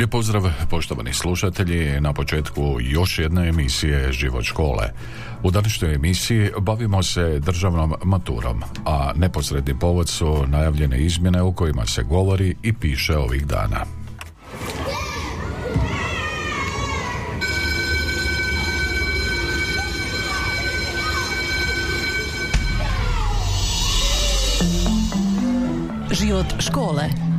Lijep pozdrav poštovani slušatelji na početku još jedne emisije Život škole. U današnjoj emisiji bavimo se državnom maturom, a neposredni povod su najavljene izmjene u kojima se govori i piše ovih dana. Život škole.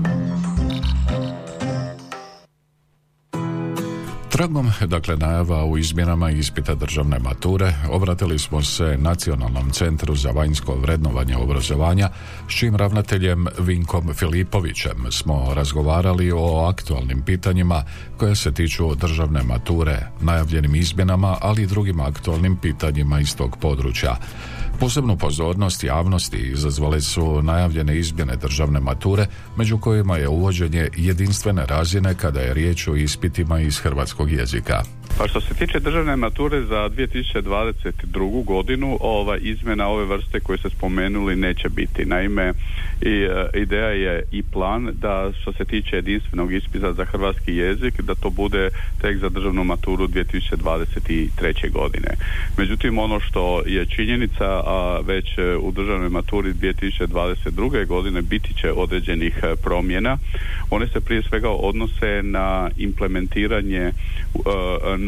Tragom, dakle, najava u izmjenama ispita državne mature, obratili smo se Nacionalnom centru za vanjsko vrednovanje obrazovanja, s čim ravnateljem Vinkom Filipovićem smo razgovarali o aktualnim pitanjima koje se tiču državne mature, najavljenim izmjenama, ali i drugim aktualnim pitanjima iz tog područja. Posebnu pozornost javnosti izazvale su najavljene izmjene državne mature, među kojima je uvođenje jedinstvene razine kada je riječ o ispitima iz hrvatskog jezika. Pa što se tiče državne mature za 2022. godinu, ova izmjena ove vrste koje ste spomenuli neće biti. Naime, i, e, ideja je i plan da što se tiče jedinstvenog ispita za hrvatski jezik, da to bude tek za državnu maturu 2023. godine. Međutim, ono što je činjenica, a već u državnoj maturi 2022. godine biti će određenih e, promjena. One se prije svega odnose na implementiranje uh,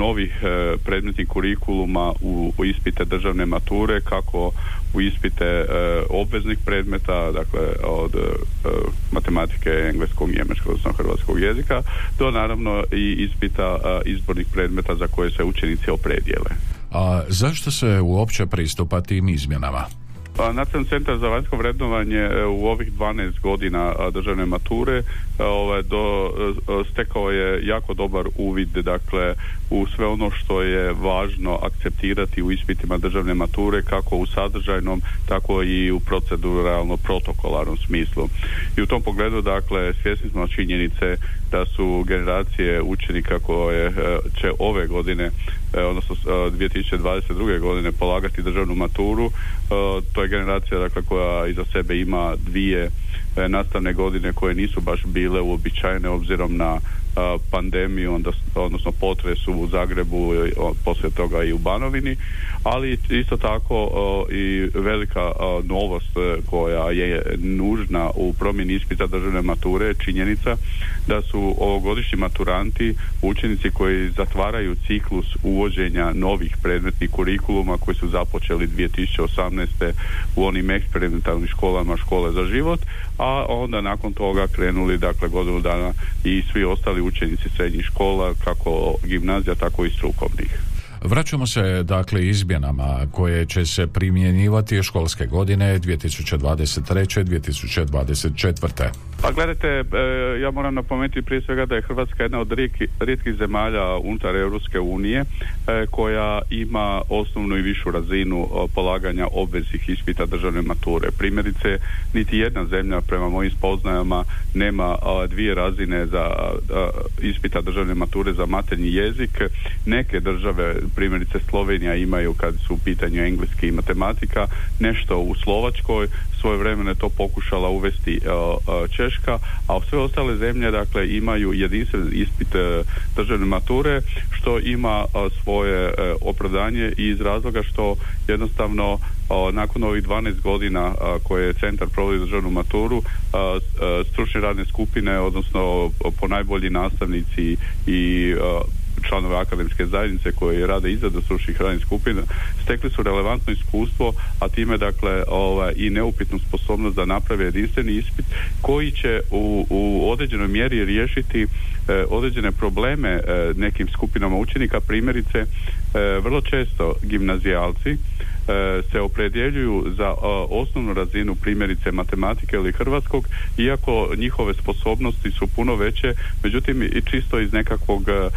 novih e, predmetnih kurikuluma u, u ispite državne mature kako u ispite e, obveznih predmeta dakle od e, matematike, engleskog, njemačkog odnosno hrvatskog jezika do naravno i ispita izbornih predmeta za koje se učenici opredijele. A zašto se uopće pristupa tim izmjenama? Nacionalni centar za vanjsko vrednovanje e, u ovih 12 godina državne mature e, ovaj, do, e, stekao je jako dobar uvid dakle u sve ono što je važno akceptirati u ispitima državne mature kako u sadržajnom tako i u proceduralno protokolarnom smislu. I u tom pogledu dakle svjesni smo činjenice da su generacije učenika koje će ove godine odnosno 2022. godine polagati državnu maturu to je generacija dakle koja iza sebe ima dvije e, nastavne godine koje nisu baš bile uobičajene obzirom na pandemiju, onda, odnosno potresu u Zagrebu, poslije toga i u Banovini, ali isto tako i velika novost e, koja je nužna u promjeni ispita državne mature je činjenica da su ovogodišnji maturanti učenici koji zatvaraju ciklus uvođenja novih predmetnih kurikuluma koji su započeli 2018. u onim eksperimentalnim školama škole za život, a onda nakon toga krenuli dakle godinu dana i svi ostali učenici srednjih škola, kako gimnazija, tako i strukovnih. Vraćamo se dakle izmjenama koje će se primjenjivati školske godine 2023. 2024. Pa gledajte, e, ja moram napomenuti prije svega da je Hrvatska jedna od rijetkih zemalja unutar Europske unije e, koja ima osnovnu i višu razinu polaganja obveznih ispita državne mature. Primjerice, niti jedna zemlja prema mojim spoznajama nema dvije razine za ispita državne mature za maternji jezik. Neke države, primjerice Slovenija imaju kad su u pitanju engleski i matematika, nešto u Slovačkoj, svoje vremene to pokušala uvesti Češ Češka, a sve ostale zemlje dakle imaju jedinstven ispit e, državne mature što ima svoje e, opravdanje i iz razloga što jednostavno nakon ovih 12 godina koje je centar provodi državnu maturu stručne radne skupine odnosno ponajbolji nastavnici i članove akademske zajednice koji rade izradu stručnih radnih skupina stekli su relevantno iskustvo, a time dakle ovaj, i neupitnu sposobnost da naprave jedinstveni ispit koji će u, u određenoj mjeri riješiti određene probleme nekim skupinama učenika, primjerice vrlo često gimnazijalci E, se opredjeljuju za e, osnovnu razinu primjerice matematike ili hrvatskog iako njihove sposobnosti su puno veće međutim i čisto iz nekakvog e,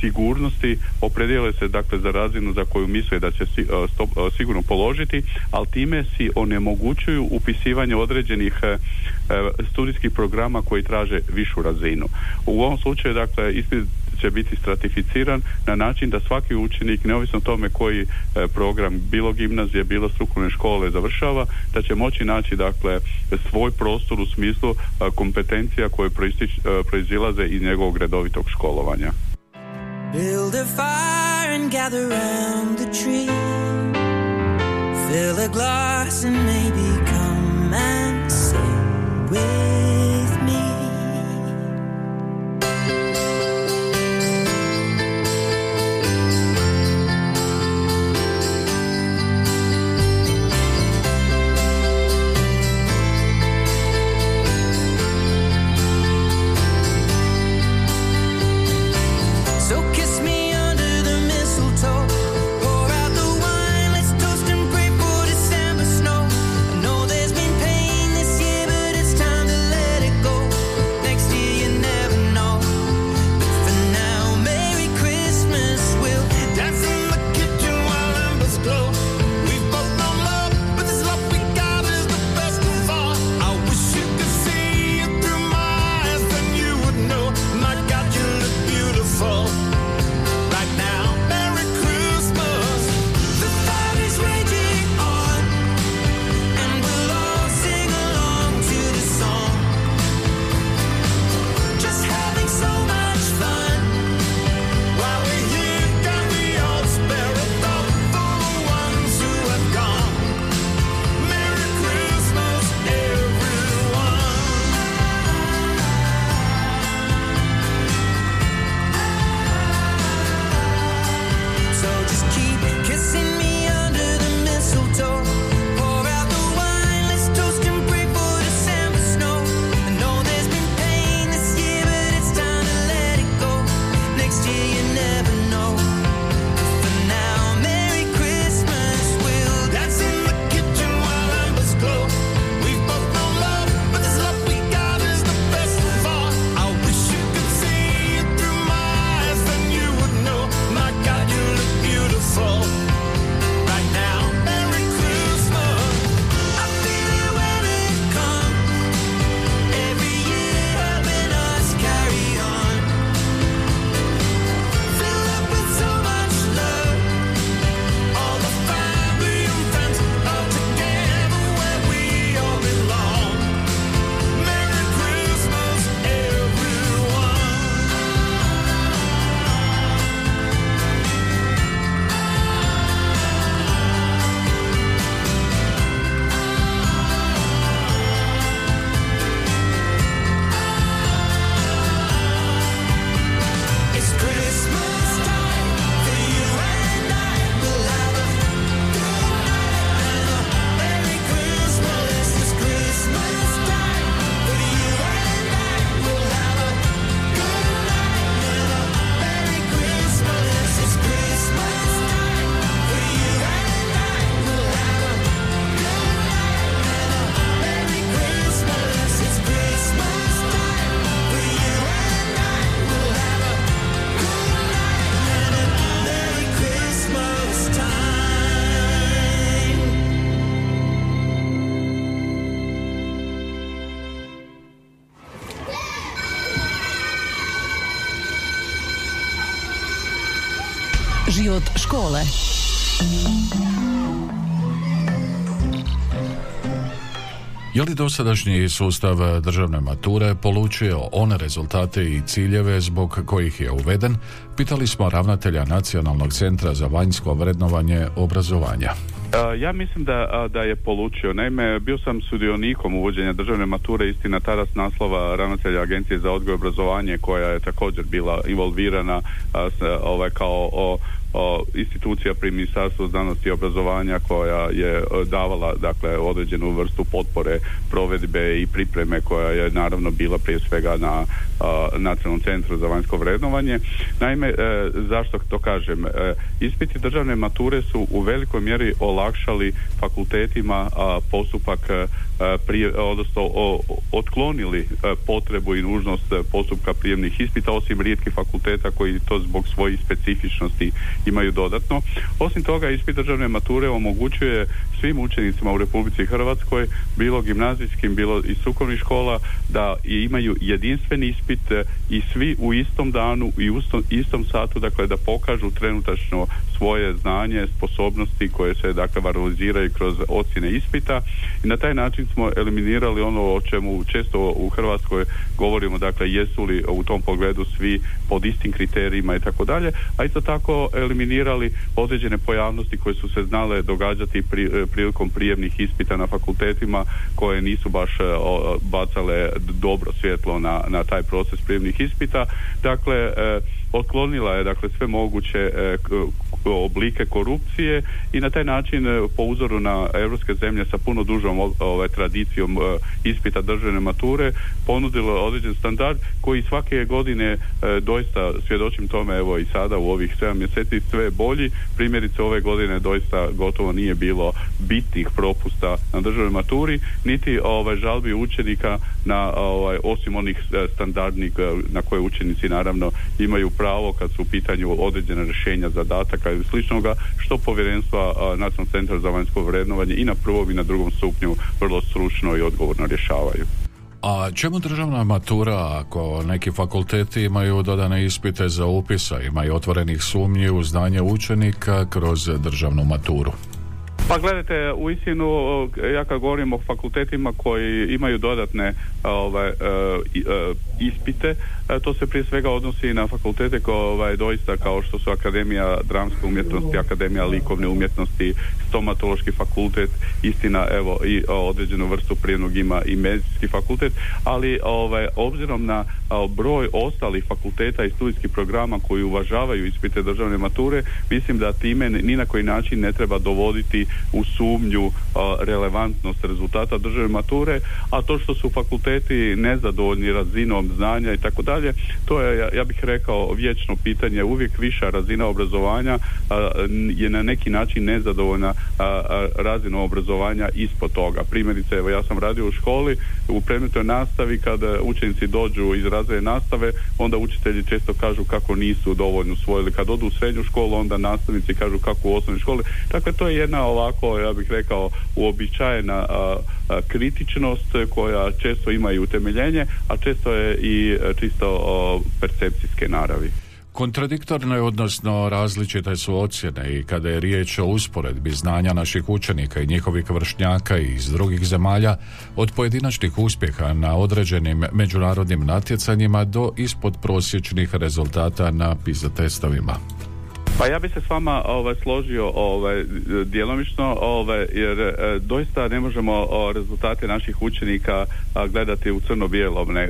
sigurnosti opredijele se dakle za razinu za koju misle da će sigurno položiti ali time si onemogućuju upisivanje određenih studijskih programa koji traže višu razinu u ovom slučaju dakle ispit će biti stratificiran na način da svaki učenik, neovisno o tome koji e, program bilo gimnazije, bilo strukovne škole završava, da će moći naći dakle svoj prostor u smislu e, kompetencija koje e, proizilaze iz njegovog redovitog školovanja. Build a glass and maybe come and away škole. Je li dosadašnji sustav državne mature polučio one rezultate i ciljeve zbog kojih je uveden? Pitali smo ravnatelja Nacionalnog centra za vanjsko vrednovanje obrazovanja. Ja mislim da, da je polučio. Naime, bio sam sudionikom uvođenja državne mature, istina tada s naslova ravnatelja Agencije za odgoj i obrazovanje koja je također bila involvirana ovaj, kao o, institucija pri Ministarstvu znanosti i obrazovanja koja je e, davala dakle određenu vrstu potpore provedbe i pripreme koja je naravno bila prije svega na Nacionalnom centru za vanjsko vrednovanje. Naime, e, zašto to kažem? E, ispiti državne mature su u velikoj mjeri olakšali fakultetima postupak prije, odnosno otklonili potrebu i nužnost postupka prijemnih ispita osim rijetkih fakulteta koji to zbog svojih specifičnosti imaju dodatno. Osim toga, ispit državne mature omogućuje svim učenicima u Republici Hrvatskoj, bilo gimnazijskim, bilo i strukovnih škola, da imaju jedinstveni ispit e, i svi u istom danu i u istom satu, dakle da pokažu trenutačno svoje znanje, sposobnosti koje se dakle valoriziraju kroz ocjene ispita i na taj način smo eliminirali ono o čemu često u Hrvatskoj govorimo, dakle jesu li u tom pogledu svi pod istim kriterijima i tako dalje, a isto tako eliminirali određene pojavnosti koje su se znale događati pri, e, prilikom prijemnih ispita na fakultetima koje nisu baš e, bacale dobro svjetlo na, na taj proces prijemnih ispita. Dakle, e, otklonila je dakle sve moguće oblike korupcije i na taj način e, po uzoru na europske zemlje sa puno dužom ove, tradicijom e, ispita državne mature ponudilo određen standard koji svake godine e, doista svjedočim tome evo i sada u ovih 7 mjeseci sve bolji. Primjerice ove godine doista gotovo nije bilo bitnih propusta na državnoj maturi niti ovaj žalbi učenika na ovaj osim onih standardnih na koje učenici naravno imaju pravo kad su u pitanju određena rješenja zadataka ili sličnoga što povjerenstva Nacionalnog centra za vanjsko vrednovanje i na prvom i na drugom stupnju vrlo stručno i odgovorno rješavaju. A čemu državna matura ako neki fakulteti imaju dodane ispite za upisa, imaju otvorenih sumnji u znanje učenika kroz državnu maturu? Pa gledajte, u istinu, ja kad govorim o fakultetima koji imaju dodatne ovaj, e, e, ispite, e, to se prije svega odnosi na fakultete koje ovaj, doista kao što su Akademija dramske umjetnosti, Akademija likovne umjetnosti, stomatološki fakultet, istina evo i određenu vrstu prijednog ima i medicinski fakultet, ali ovaj, obzirom na broj ostalih fakulteta i studijskih programa koji uvažavaju ispite državne mature, mislim da time ni na koji način ne treba dovoditi u sumnju relevantnost rezultata državne mature, a to što su fakulteti nezadovoljni razinom znanja i tako dalje, to je, ja bih rekao, vječno pitanje. Uvijek viša razina obrazovanja je na neki način nezadovoljna razinom obrazovanja ispod toga. Primjerice, evo ja sam radio u školi, u predmetnoj nastavi kada učenici dođu iz razvoja nastave, onda učitelji često kažu kako nisu dovoljno usvojili. Kad odu u srednju školu, onda nastavnici kažu kako u osnovnoj školi. Dakle, to je jedna ovako, ja bih rekao, uobičajena kritičnost koja često ima i utemeljenje, a često je i čisto percepcijske naravi. Kontradiktorno odnosno različite su ocjene i kada je riječ o usporedbi znanja naših učenika i njihovih vršnjaka iz drugih zemalja, od pojedinačnih uspjeha na određenim međunarodnim natjecanjima do ispod prosječnih rezultata na PISA testovima. Pa ja bi se s vama ovaj, složio ovaj, djelomično ovaj, jer e, doista ne možemo o, rezultate naših učenika gledati u crno-bijelom ne,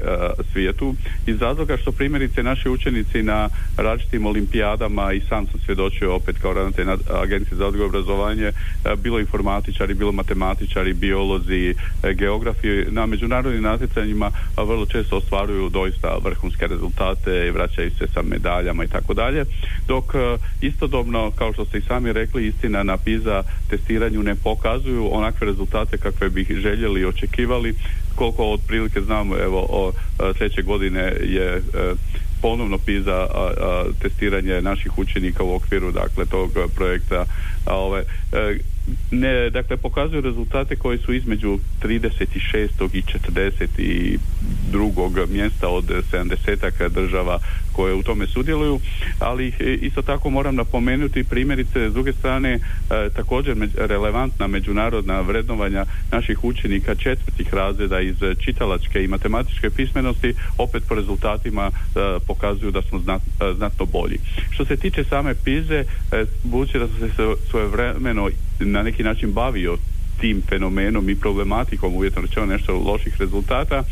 svijetu iz razloga što primjerice naši učenici na različitim olimpijadama i sam sam svjedočio opet kao ravnatelj agencije za odgoj obrazovanje bilo informatičari, bilo matematičari, biolozi, e, geografi na međunarodnim natjecanjima vrlo često ostvaruju doista vrhunske rezultate i vraćaju se sa medaljama i tako dalje dok Istodobno, kao što ste i sami rekli, istina na PISA testiranju ne pokazuju onakve rezultate kakve bih željeli i očekivali. Koliko otprilike znamo, evo, o, sljedeće godine je e, ponovno PISA testiranje naših učenika u okviru dakle tog projekta a, ove, e, ne, dakle pokazuju rezultate koji su između 36. i 42. mjesta od 70 država koje u tome sudjeluju, ali isto tako moram napomenuti primjerice s druge strane također relevantna međunarodna vrednovanja naših učenika četvrtih razreda iz čitalačke i matematičke pismenosti opet po rezultatima pokazuju da smo znatno bolji. Što se tiče same pize, budući da sam se svoje vremeno na neki način bavio tim fenomenom i problematikom uvjetno rečeno nešto loših rezultata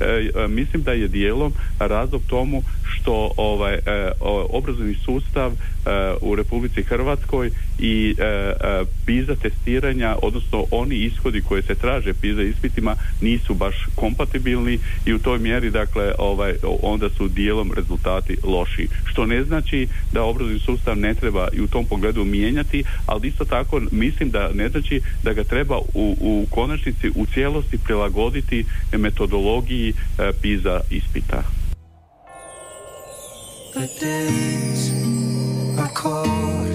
e, e, mislim da je dijelom razlog tomu što ovaj e, obrazovni sustav u Republici Hrvatskoj i PISA testiranja odnosno oni ishodi koje se traže PISA ispitima nisu baš kompatibilni i u toj mjeri dakle ovaj onda su dijelom rezultati loši što ne znači da obrazovni sustav ne treba i u tom pogledu mijenjati ali isto tako mislim da ne znači da ga treba u, u konačnici u cijelosti prilagoditi metodologiji PISA ispita. The my coat.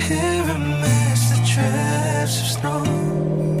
Here I the drips of snow.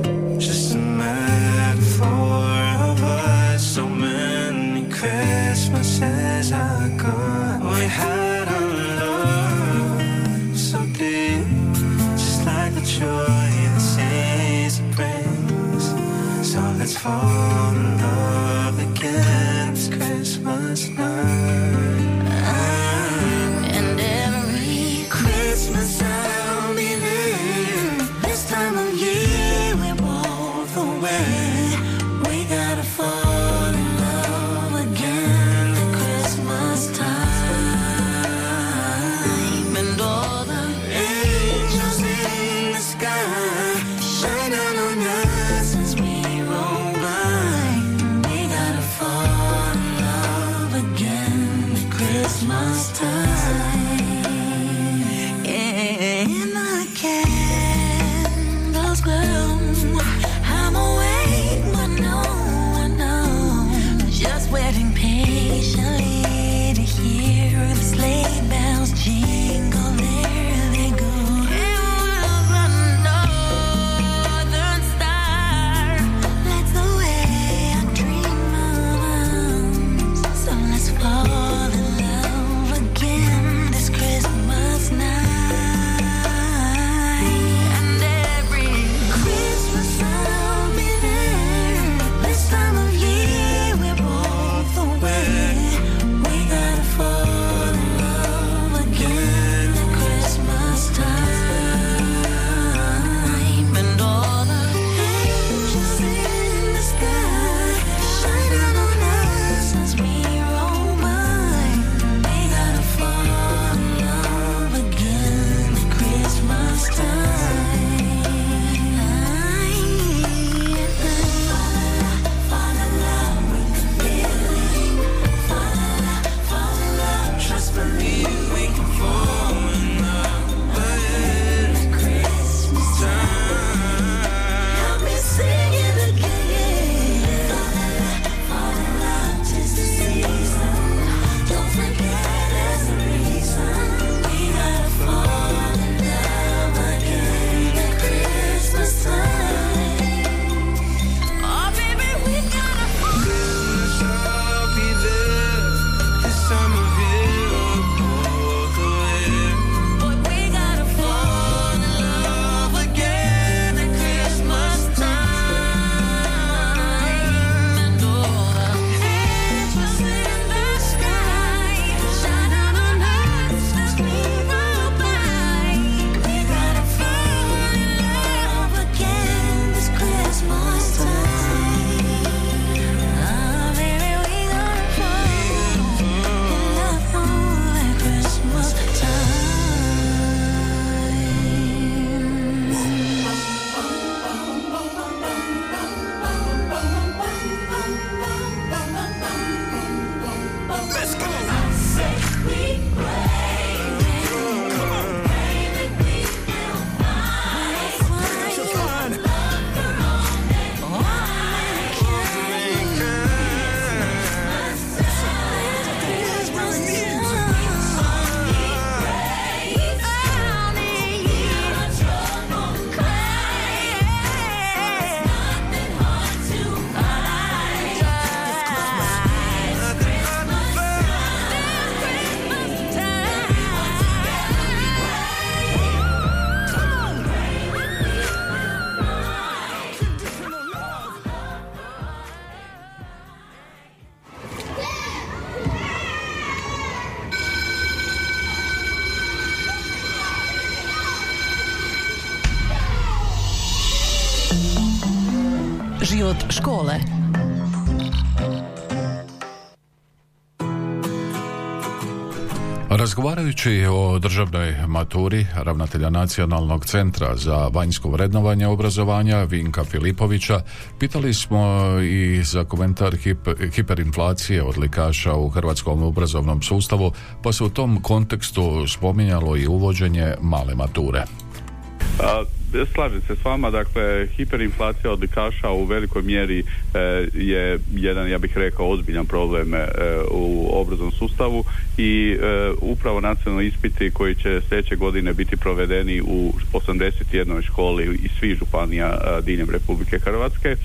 Razgovarajući o državnoj maturi ravnatelja Nacionalnog centra za vanjsko vrednovanje obrazovanja Vinka Filipovića, pitali smo i za komentar hiperinflacije odlikaša u hrvatskom obrazovnom sustavu, pa se u tom kontekstu spominjalo i uvođenje male mature. Slažem se s vama, dakle, hiperinflacija odlikaša u velikoj mjeri e, je jedan, ja bih rekao, ozbiljan problem e, u obrazovnom sustavu i e, upravo nacionalni ispiti koji će sljedeće godine biti provedeni u 81. školi i svih županija diljem Republike Hrvatske,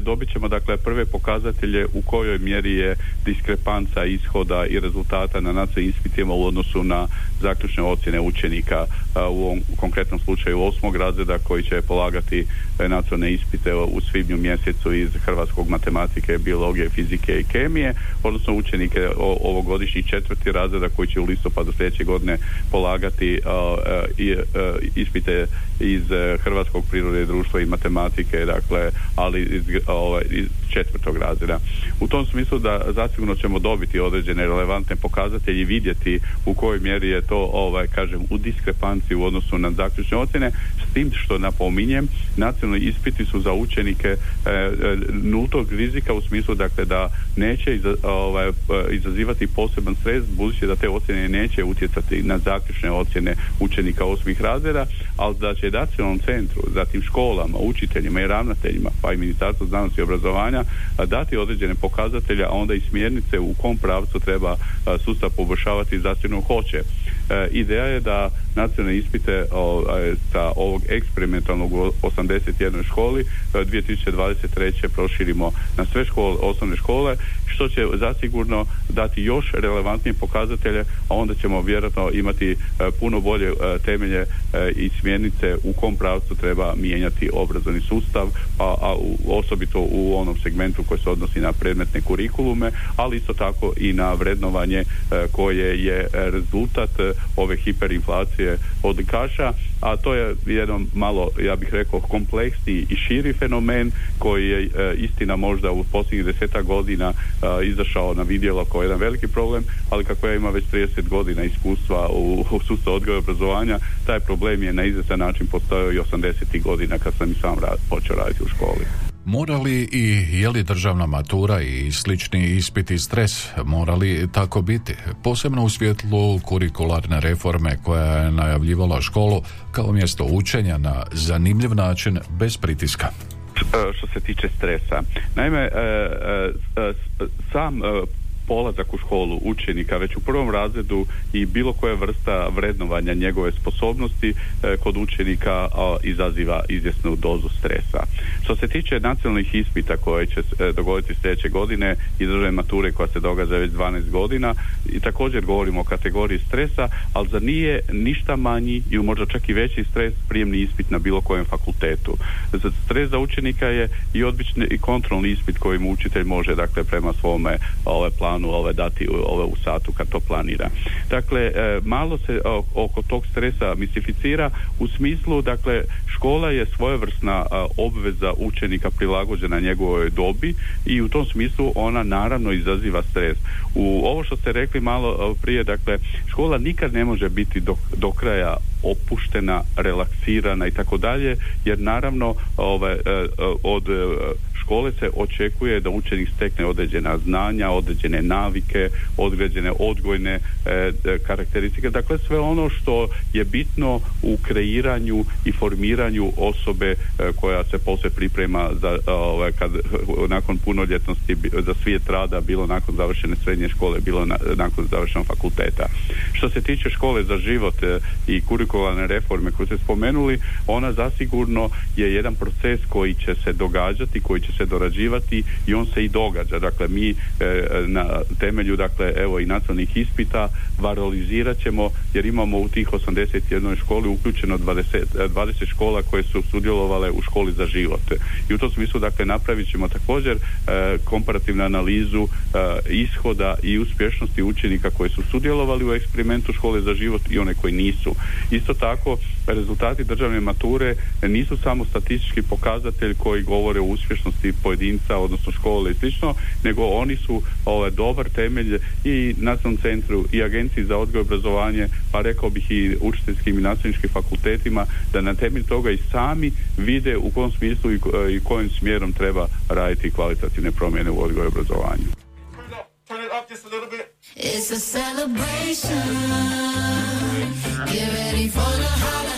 dobit ćemo dakle prve pokazatelje u kojoj mjeri je diskrepanca ishoda i rezultata na nacionalnim ispitima u odnosu na zaključne ocjene učenika u ovom konkretnom slučaju osmog razreda koji će polagati e, nacionalne ispite u svibnju mjesecu iz hrvatskog matematike, biologije, fizike i kemije, odnosno učenike ovogodišnjih četvrti razreda koji će u listopadu sljedeće godine polagati e, ispite iz hrvatskog prirode društva i matematike, dakle, ali iz, ovaj, iz četvrtog razreda. U tom smislu da zasigurno ćemo dobiti određene relevantne pokazatelje i vidjeti u kojoj mjeri je to, ovaj, kažem, u diskrepanciji u odnosu na zaključne ocjene, s tim što napominjem, nacionalni ispiti su za učenike e, e, nultog rizika u smislu dakle da neće ovaj, e, izazivati poseban stres budući da te ocjene neće utjecati na zaključne ocjene učenika osmih razreda, ali da će nacionalnom centru, zatim školama, učiteljima i ravnateljima, pa i Ministarstvo znanosti i obrazovanja dati određene pokazatelje, a onda i smjernice u kom pravcu treba sustav poboljšavati zasigurno hoće. Ideja je da nacionalne ispite sa ovog eksperimentalnog u 81. školi 2023. proširimo na sve škole, osnovne škole što će zasigurno dati još relevantnije pokazatelje, a onda ćemo vjerojatno imati e, puno bolje e, temelje e, i smjernice u kom pravcu treba mijenjati obrazovni sustav, a, a osobito u onom segmentu koji se odnosi na predmetne kurikulume, ali isto tako i na vrednovanje koje je rezultat ove hiperinflacije odlikaša a to je jedan malo, ja bih rekao, kompleksni i širi fenomen koji je istina možda u posljednjih deseta godina izašao na vidjelo kao jedan veliki problem, ali kako ja imam već 30 godina iskustva u, u sustavu odgoja i obrazovanja, taj problem je na izvjestan način postojao i 80. godina kad sam i sam rad, počeo raditi u školi. Morali i je li državna matura i slični ispiti stres morali tako biti, posebno u svjetlu kurikularne reforme koja je najavljivala školu kao mjesto učenja na zanimljiv način bez pritiska što se tiče stresa. Naime, e, e, sam polazak u školu učenika već u prvom razredu i bilo koja vrsta vrednovanja njegove sposobnosti e, kod učenika izaziva izvjesnu dozu stresa. Što se tiče nacionalnih ispita koje će se dogoditi sljedeće godine i državne mature koja se događa već 12 godina i također govorimo o kategoriji stresa, ali za nije ništa manji i možda čak i veći stres prijemni ispit na bilo kojem fakultetu. Za stres za učenika je i odbični i kontrolni ispit koji mu učitelj može dakle prema svome ove planu planu ove dati ove u satu kad to planira. Dakle, e, malo se oko tog stresa mistificira u smislu, dakle, škola je svojevrsna obveza učenika prilagođena njegovoj dobi i u tom smislu ona naravno izaziva stres. U ovo što ste rekli malo prije, dakle, škola nikad ne može biti do, do kraja opuštena, relaksirana i tako dalje, jer naravno ove, e, od škole se očekuje da učenik stekne određena znanja, određene navike, određene odgojne e, e, karakteristike. Dakle, sve ono što je bitno u kreiranju i formiranju osobe e, koja se poslije priprema za ovaj, kad nakon punoljetnosti za svijet rada, bilo nakon završene srednje škole, bilo nakon završenog fakulteta. Što se tiče škole za život i kurikularne reforme koje ste spomenuli, ona zasigurno je jedan proces koji će se događati, koji će se dorađivati i on se i događa. Dakle, mi e, na temelju dakle evo i nacionalnih ispita varolizirat ćemo jer imamo u tih 81 školi uključeno 20, 20 škola koje su sudjelovale u školi za život. I u tom smislu dakle napravit ćemo također e, komparativnu analizu e, ishoda i uspješnosti učenika koji su sudjelovali u eksperimentu škole za život i one koji nisu. Isto tako, rezultati državne mature nisu samo statistički pokazatelj koji govore o uspješnosti pojedinca, odnosno škole i slično, nego oni su ovaj, dobar temelj i nacionalnom centru i agenciji za odgoj i obrazovanje, pa rekao bih i učiteljskim i nastavničkim fakultetima, da na temelju toga i sami vide u kom smislu i, i kojim smjerom treba raditi kvalitativne promjene u odgoju i obrazovanju. It's a celebration. Get ready for the holla,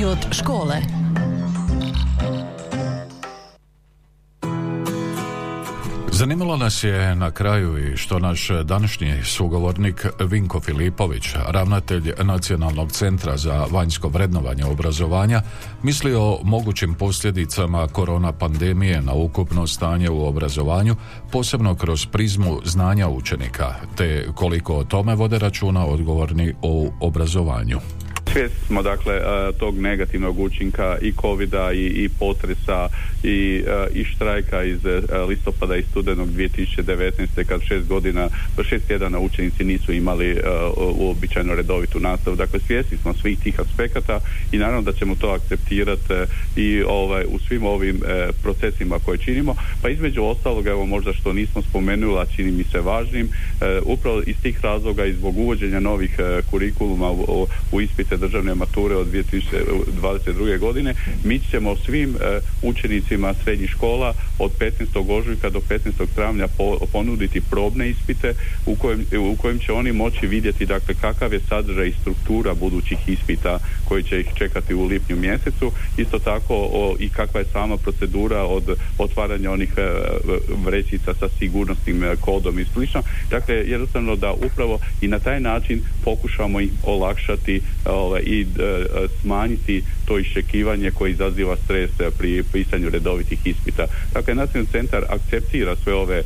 Život škole. Zanimalo nas je na kraju i što naš današnji sugovornik Vinko Filipović, ravnatelj Nacionalnog centra za vanjsko vrednovanje obrazovanja, misli o mogućim posljedicama korona pandemije na ukupno stanje u obrazovanju, posebno kroz prizmu znanja učenika, te koliko o tome vode računa odgovorni o obrazovanju. Svjesni smo dakle e, tog negativnog učinka i covida i, i potresa i, e, i štrajka iz e, listopada i studenog 2019. kad šest godina, šest tjedana učenici nisu imali uobičajeno redovitu nastavu. Dakle, svjesni smo svih tih aspekata i naravno da ćemo to akceptirati i ovaj, u svim ovim procesima koje činimo. Pa između ostalog, evo možda što nismo spomenuli, a čini mi se važnim, upravo iz tih razloga i zbog uvođenja novih kurikuluma u, u ispite državne mature od 2022. godine, mi ćemo svim e, učenicima srednjih škola od 15. ožujka do 15. travnja ponuditi probne ispite u kojem, u kojem će oni moći vidjeti dakle kakav je sadržaj i struktura budućih ispita koji će ih čekati u lipnju mjesecu. Isto tako o, i kakva je sama procedura od otvaranja onih e, vrećica sa sigurnosnim e, kodom i slično. Dakle, jednostavno da upravo i na taj način pokušamo ih olakšati ovaj, i smanjiti to iščekivanje koje izaziva stres pri pisanju redovitih ispita. Dakle, Nacionalni centar akceptira sve ove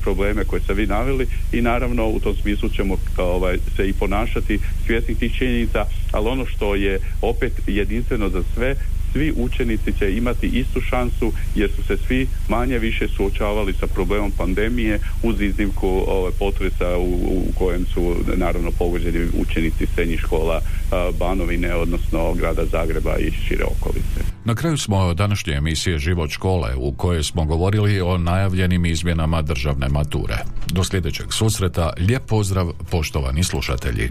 probleme koje ste vi naveli i naravno u tom smislu ćemo ovaj, se i ponašati svjesni tih činjenica, ali ono što je opet jedinstveno za sve svi učenici će imati istu šansu jer su se svi manje više suočavali sa problemom pandemije uz iznimku ove, potresa u, u kojem su naravno pogođeni učenici srednjih škola Banovine, odnosno grada Zagreba i šire okolice. Na kraju smo današnje emisije Život škole u kojoj smo govorili o najavljenim izmjenama državne mature. Do sljedećeg susreta, lijep pozdrav poštovani slušatelji.